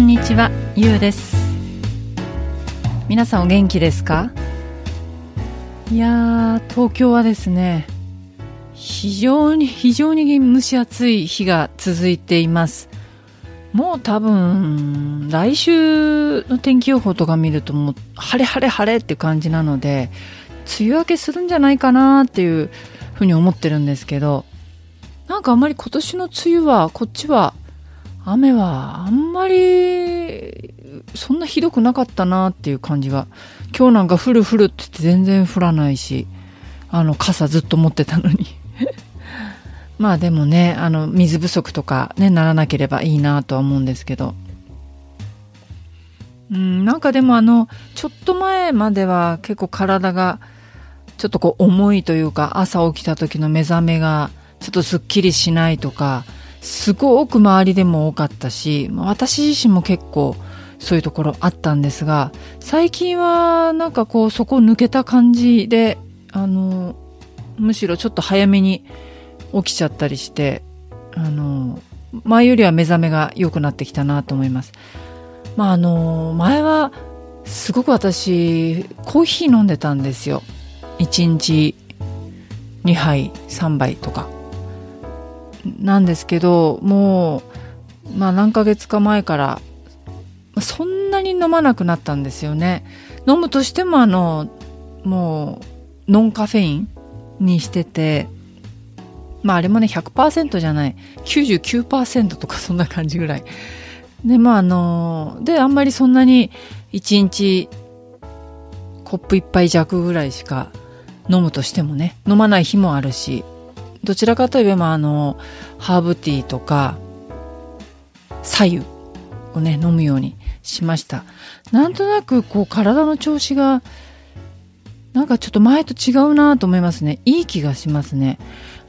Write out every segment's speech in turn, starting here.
んにちは、ゆうです皆さんお元気ですか？いやー、東京はですね、非常に非常に蒸し暑い日が続いています。もう多分、来週の天気予報とか見るともう、晴れ晴れ晴れって感じなので、梅雨明けするんじゃないかなっていうふうに思ってるんですけど、なんかあんまり今年の梅雨は、こっちは雨はあんまりそんなひどくなかったなっていう感じが。今日なんか降る降るって言って全然降らないしあの傘ずっと持ってたのに。まあでもねあの水不足とかねならなければいいなとは思うんですけど。うんなんかでもあのちょっと前までは結構体がちょっとこう重いというか朝起きた時の目覚めがちょっとすっきりしないとかすごく周りでも多かったし、私自身も結構そういうところあったんですが、最近はなんかこうそこ抜けた感じで、あの、むしろちょっと早めに起きちゃったりして、あの、前よりは目覚めが良くなってきたなと思います。まああの、前はすごく私、コーヒー飲んでたんですよ。1日2杯、3杯とか。なんですけど、もう、まあ何ヶ月か前から、そんなに飲まなくなったんですよね。飲むとしてもあの、もう、ノンカフェインにしてて、まああれもね、100%じゃない、99%とかそんな感じぐらい。で、まああの、で、あんまりそんなに1日コップ一杯弱ぐらいしか飲むとしてもね、飲まない日もあるし、どちらかといえば、あの、ハーブティーとか、左右をね、飲むようにしました。なんとなく、こう、体の調子が、なんかちょっと前と違うなと思いますね。いい気がしますね。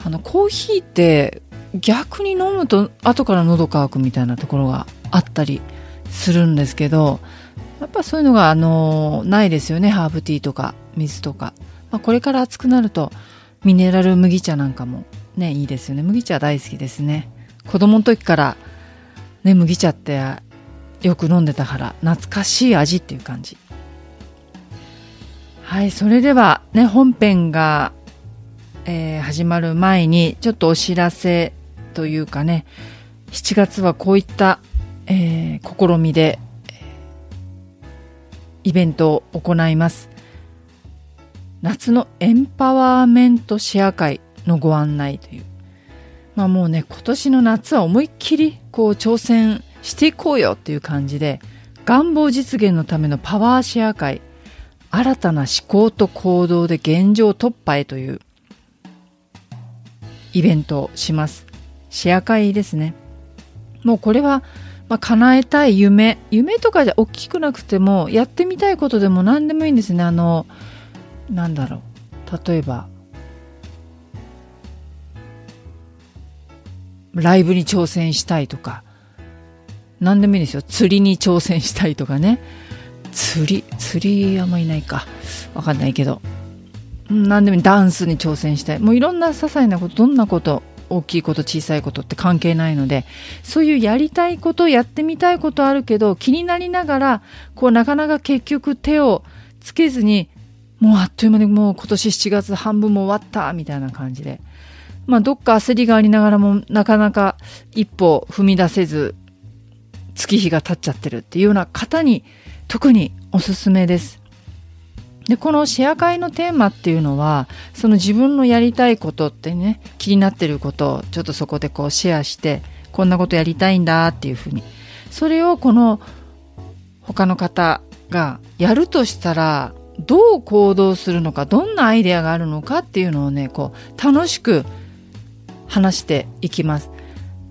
あの、コーヒーって逆に飲むと後から喉乾くみたいなところがあったりするんですけど、やっぱそういうのが、あの、ないですよね。ハーブティーとか水とか。まあ、これから暑くなると、ミネラル麦茶なんかもね、いいですよね。麦茶大好きですね。子供の時からね、麦茶ってよく飲んでたから懐かしい味っていう感じ。はい、それではね、本編が、えー、始まる前にちょっとお知らせというかね、7月はこういった、えー、試みで、イベントを行います。夏のエンパワーメントシェア会のご案内という。まあもうね、今年の夏は思いっきりこう挑戦していこうよっていう感じで、願望実現のためのパワーシェア会、新たな思考と行動で現状突破へというイベントをします。シェア会ですね。もうこれは、まあ、叶えたい夢、夢とかじゃ大きくなくても、やってみたいことでも何でもいいんですね。あの、なんだろう。例えばライブに挑戦したいとか。何でもいいですよ。釣りに挑戦したいとかね。釣り釣りあんまいないか。わかんないけど。何でもいい。ダンスに挑戦したい。もういろんな些細なことどんなこと大きいこと小さいことって関係ないのでそういうやりたいことやってみたいことあるけど気になりながらこうなかなか結局手をつけずにもうあっという間にもう今年7月半分も終わったみたいな感じで。まあどっか焦りがありながらもなかなか一歩踏み出せず月日が経っちゃってるっていうような方に特におすすめです。で、このシェア会のテーマっていうのは、その自分のやりたいことってね、気になってることをちょっとそこでこうシェアして、こんなことやりたいんだっていうふうに。それをこの他の方がやるとしたらどう行動するのかどんなアイデアがあるのかっていうのをねこう楽しく話していきます。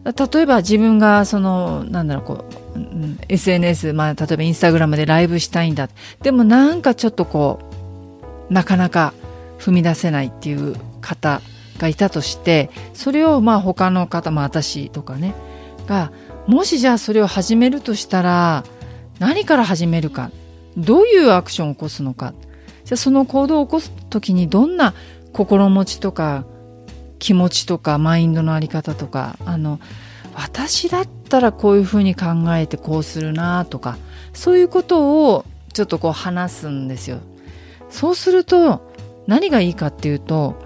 例えば自分がそのなんだろうこう、うん、SNS、まあ、例えばインスタグラムでライブしたいんだ。でもなんかちょっとこうなかなか踏み出せないっていう方がいたとしてそれをまあ他の方、まあ、私とかねがもしじゃあそれを始めるとしたら何から始めるかどういうアクションを起こすのか。じゃその行動を起こす時にどんな心持ちとか気持ちとかマインドのあり方とかあの私だったらこういうふうに考えてこうするなとかそういうことをちょっとこう話すんですよ。そうすると何がいいかっていうと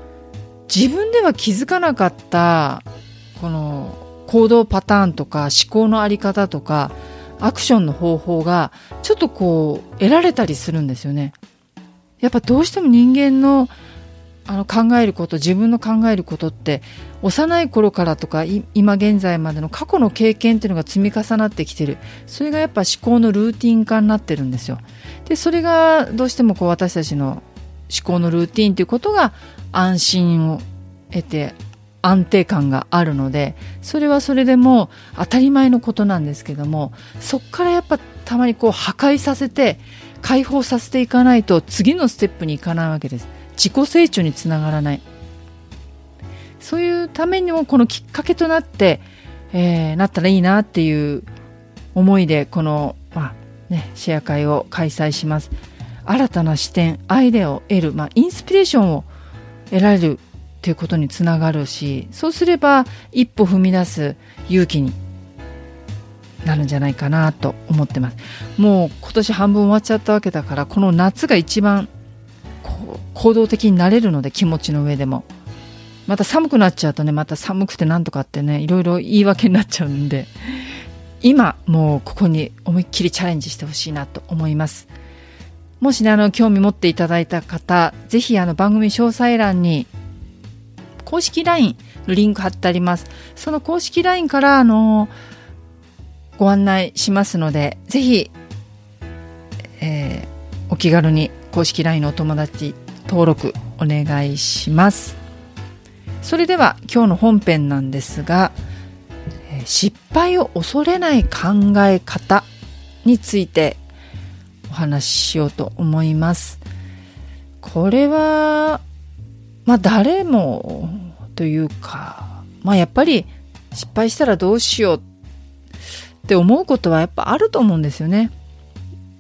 自分では気づかなかったこの行動パターンとか思考のあり方とかアクションの方法がちょっとこう得られたりするんですよね。やっぱどうしても人間のあの考えること自分の考えることって幼い頃からとか今現在までの過去の経験っていうのが積み重なってきてるそれがやっぱ思考のルーティン化になってるんですよでそれがどうしてもこう私たちの思考のルーティンということが安心を得て安定感があるのでそれはそれでも当たり前のことなんですけどもそこからやっぱたまにこう破壊させて解放させていかないと次のステップに行かないわけです。自己成長につながらない。そういうためにもこのきっかけとなって、えー、なったらいいなっていう思いでこの、まあね、シェア会を開催します。新たな視点アイデアを得る、まあ、インスピレーションを得られるということにつながるしそうすれば一歩踏み出す勇気になるんじゃないかなと思ってます。もう今年半分終わっちゃったわけだからこの夏が一番行動的になれるので気持ちの上でも。また寒くなっちゃうとねまた寒くてなんとかってねいろいろ言い訳になっちゃうんで。今もうここに思いっきりチャレンジしてほしいなと思います。もしねあの興味持っていただいた方ぜひあの番組詳細欄に公式 LINE のリンク貼ってあります。その公式 LINE からあのご案内しますのでぜひ、えー、お気軽に公式 LINE のお友達登録お願いします。それでは今日の本編なんですが失敗を恐れない考え方についてお話ししようと思います。これはまあ誰もというかまあやっぱり失敗したらどうしようって思うことはやっぱあると思うんですよね。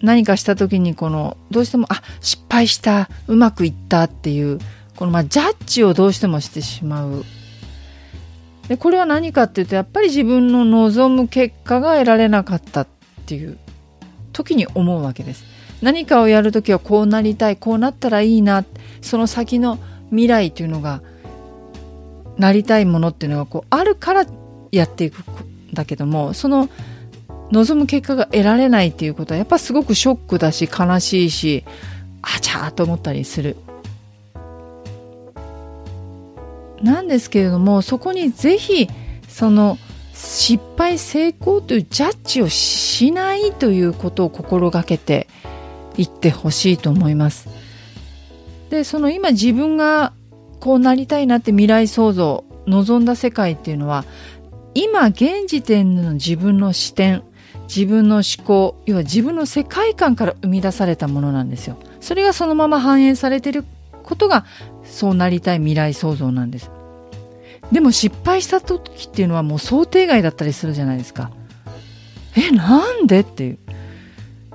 何かした時にこのどうしてもあ失敗したうまくいったっていうこのまあジャッジをどうしてもしてしまう。でこれは何かっていうとやっぱり自分の望む結果が得られなかったっていう時に思うわけです。何かをやる時はこうなりたいこうなったらいいなその先の未来というのがなりたいものっていうのがこうあるからやっていくんだけどもその望む結果が得られないっていうことはやっぱすごくショックだし悲しいしあちゃーと思ったりする。なんですけれどもそこにぜひその失敗成功というジャッジをしないということを心がけていってほしいと思います。でその今自分がこうなりたいなって未来創造望んだ世界っていうのは今現時点での自分の視点自分の思考要は自分の世界観から生み出されたものなんですよ。それがそのまま反映されてることがそうなりたい未来創造なんです。でも失敗した時っていうのはもう想定外だったりするじゃないですか。えなんでっていう。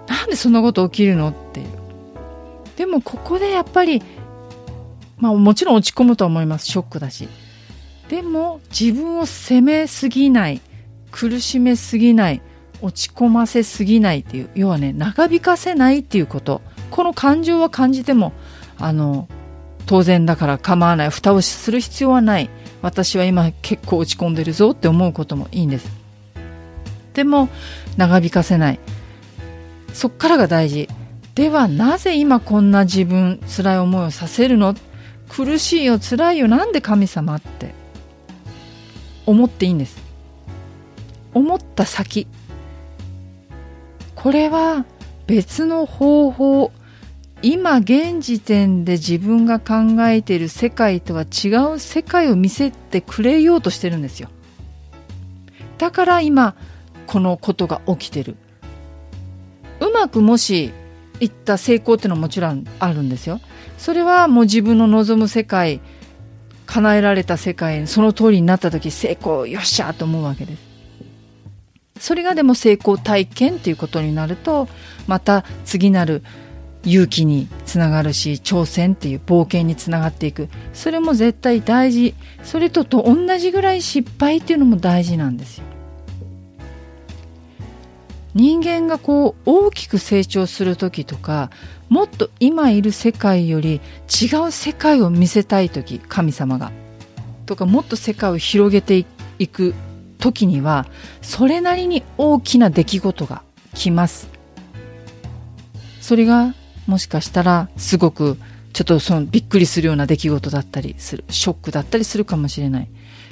なんでそんなこと起きるのっていう。でもここでやっぱりまあもちろん落ち込むと思います。ショックだし。でも自分を責めすぎない苦しめすぎない落ち込ませすぎないっていう要はね長引かせないっていうこと。この感情は感じてもあの当然だから構わない。蓋をする必要はない。私は今結構落ち込んでるぞって思うこともいいんです。でも長引かせない。そっからが大事。ではなぜ今こんな自分辛い思いをさせるの苦しいよ辛いよなんで神様って思っていいんです？思った先。これは別の方法。今現時点で自分が考えている世界とは違う世界を見せてくれようとしてるんですよ。だから今このことが起きてる。うまくもしいった成功っていうのはもちろんあるんですよ。それはもう自分の望む世界叶えられた世界その通りになった時成功よっしゃと思うわけです。それがでも成功体験っていうことになるとまた次なる勇気につながるし挑戦っていう冒険につながっていく。それも絶対大事。それとと同じぐらい失敗っていうのも大事なんですよ。人間がこう大きく成長する時とかもっと今いる世界より違う世界を見せたい時神様がとかもっと世界を広げていく時にはそれなりに大きな出来事が来ます。それがもしかしたらすごくちょっとそのびっくりするような出来事だったりするショックだったりするかもしれない。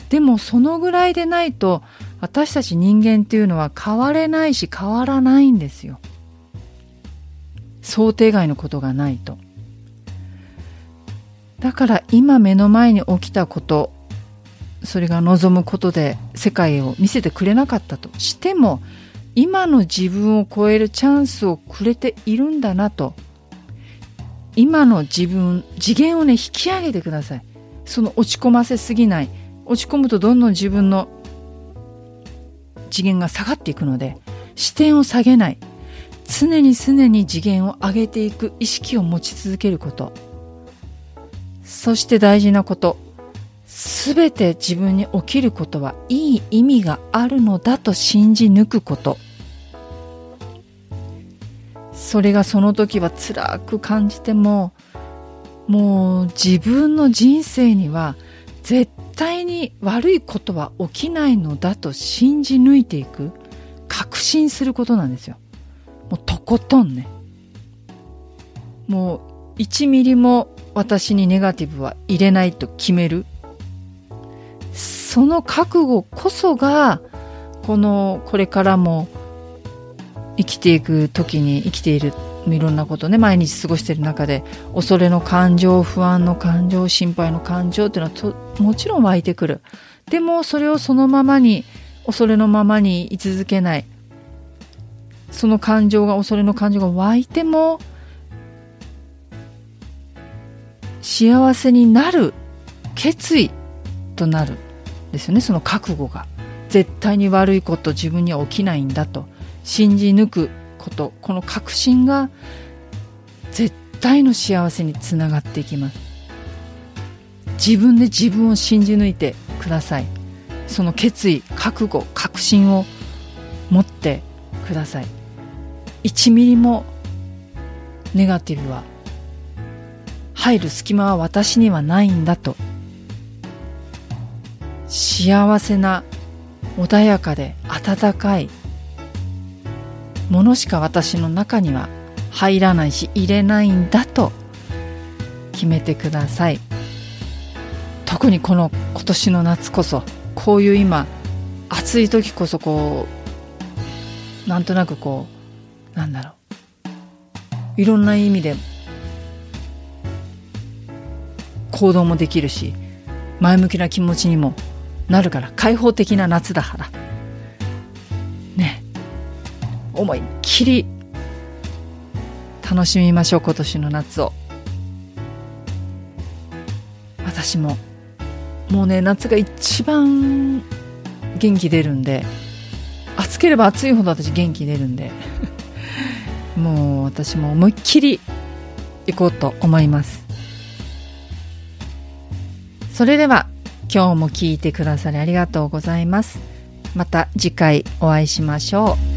でもそのぐらいでないと私たち人間っていうのは変われないし変わらないんですよ。想定外のことがないと。だから今目の前に起きたことそれが望むことで世界を見せてくれなかったと。しても今の自分を超えるチャンスをくれているんだなと。今の自分次元をね引き上げてください。その落ち込ませすぎない。落ち込むとどんどん自分の次元が下がっていくので視点を下げない。常に常に次元を上げていく意識を持ち続けること。そして大事なこと。すべて自分に起きることはいい意味があるのだと信じ抜くこと。それがその時は辛く感じてももう自分の人生には絶対に悪いことは起きないのだと信じ抜いていく確信することなんですよ。もうとことんね。もう1ミリも私にネガティブは入れないと決める。その覚悟こそがこのこれからも生きていく時に生きているいろんなことね毎日過ごしてる中で恐れの感情不安の感情心配の感情っていうのはともちろん湧いてくる。でもそれをそのままに恐れのままに居続けない。その感情が恐れの感情が湧いても幸せになる決意となるですよねその覚悟が。絶対に悪いこと自分には起きないんだと。信じ抜くこと。この確信が絶対の幸せにつながっていきます。自分で自分を信じ抜いてください。その決意覚悟確信を持ってください。1ミリもネガティブは入る隙間は私にはないんだと。幸せな穏やかで温かいものしか私の中には入らないし入れないんだと決めてください。特にこの今年の夏こそこういう今暑い時こそこうなんとなくこうなんだろう。いろんな意味で行動もできるし前向きな気持ちにもなるから開放的な夏だから。ね。思いっきり楽しみましょう今年の夏を。私ももうね夏が一番元気出るんで暑ければ暑いほど私元気出るんで もう私も思いっきり行こうと思います。それでは今日も聞いてくださりありがとうございます。また次回お会いしましょう。